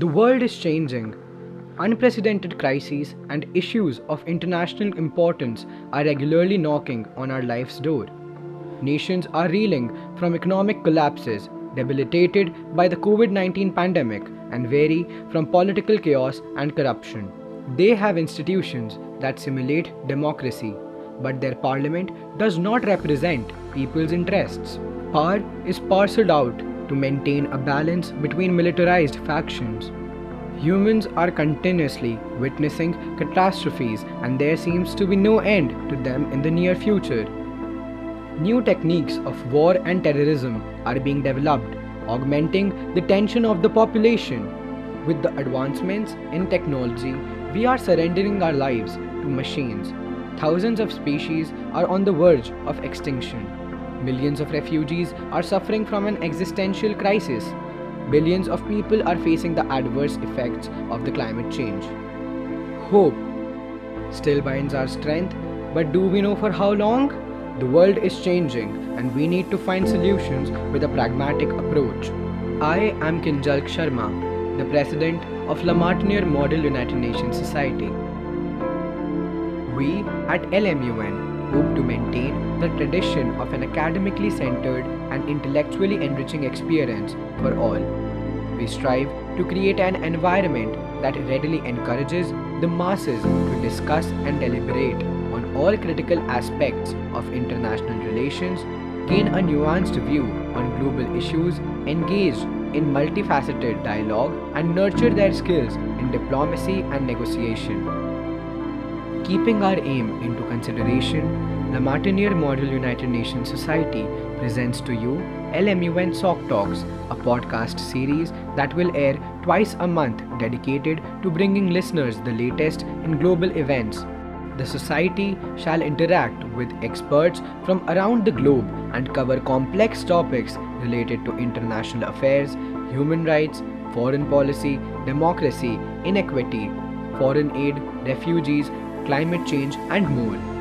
The world is changing. Unprecedented crises and issues of international importance are regularly knocking on our life's door. Nations are reeling from economic collapses, debilitated by the COVID 19 pandemic, and vary from political chaos and corruption. They have institutions that simulate democracy, but their parliament does not represent people's interests. Power is parceled out to maintain a balance between militarized factions. Humans are continuously witnessing catastrophes, and there seems to be no end to them in the near future. New techniques of war and terrorism are being developed, augmenting the tension of the population. With the advancements in technology, we are surrendering our lives to machines. Thousands of species are on the verge of extinction. Millions of refugees are suffering from an existential crisis. Billions of people are facing the adverse effects of the climate change. Hope still binds our strength, but do we know for how long? The world is changing and we need to find solutions with a pragmatic approach. I am Kinjalk Sharma, the president of La Martiniere Model United Nations Society. We at LMUN hope to maintain the tradition of an academically centered and intellectually enriching experience for all. We strive to create an environment that readily encourages the masses to discuss and deliberate on all critical aspects of international relations, gain a nuanced view on global issues, engage in multifaceted dialogue, and nurture their skills in diplomacy and negotiation. Keeping our aim into consideration, the Martiniere Model United Nations Society presents to you LMUN SOC Talks, a podcast series that will air twice a month dedicated to bringing listeners the latest in global events. The Society shall interact with experts from around the globe and cover complex topics related to international affairs, human rights, foreign policy, democracy, inequity, foreign aid, refugees, climate change, and more.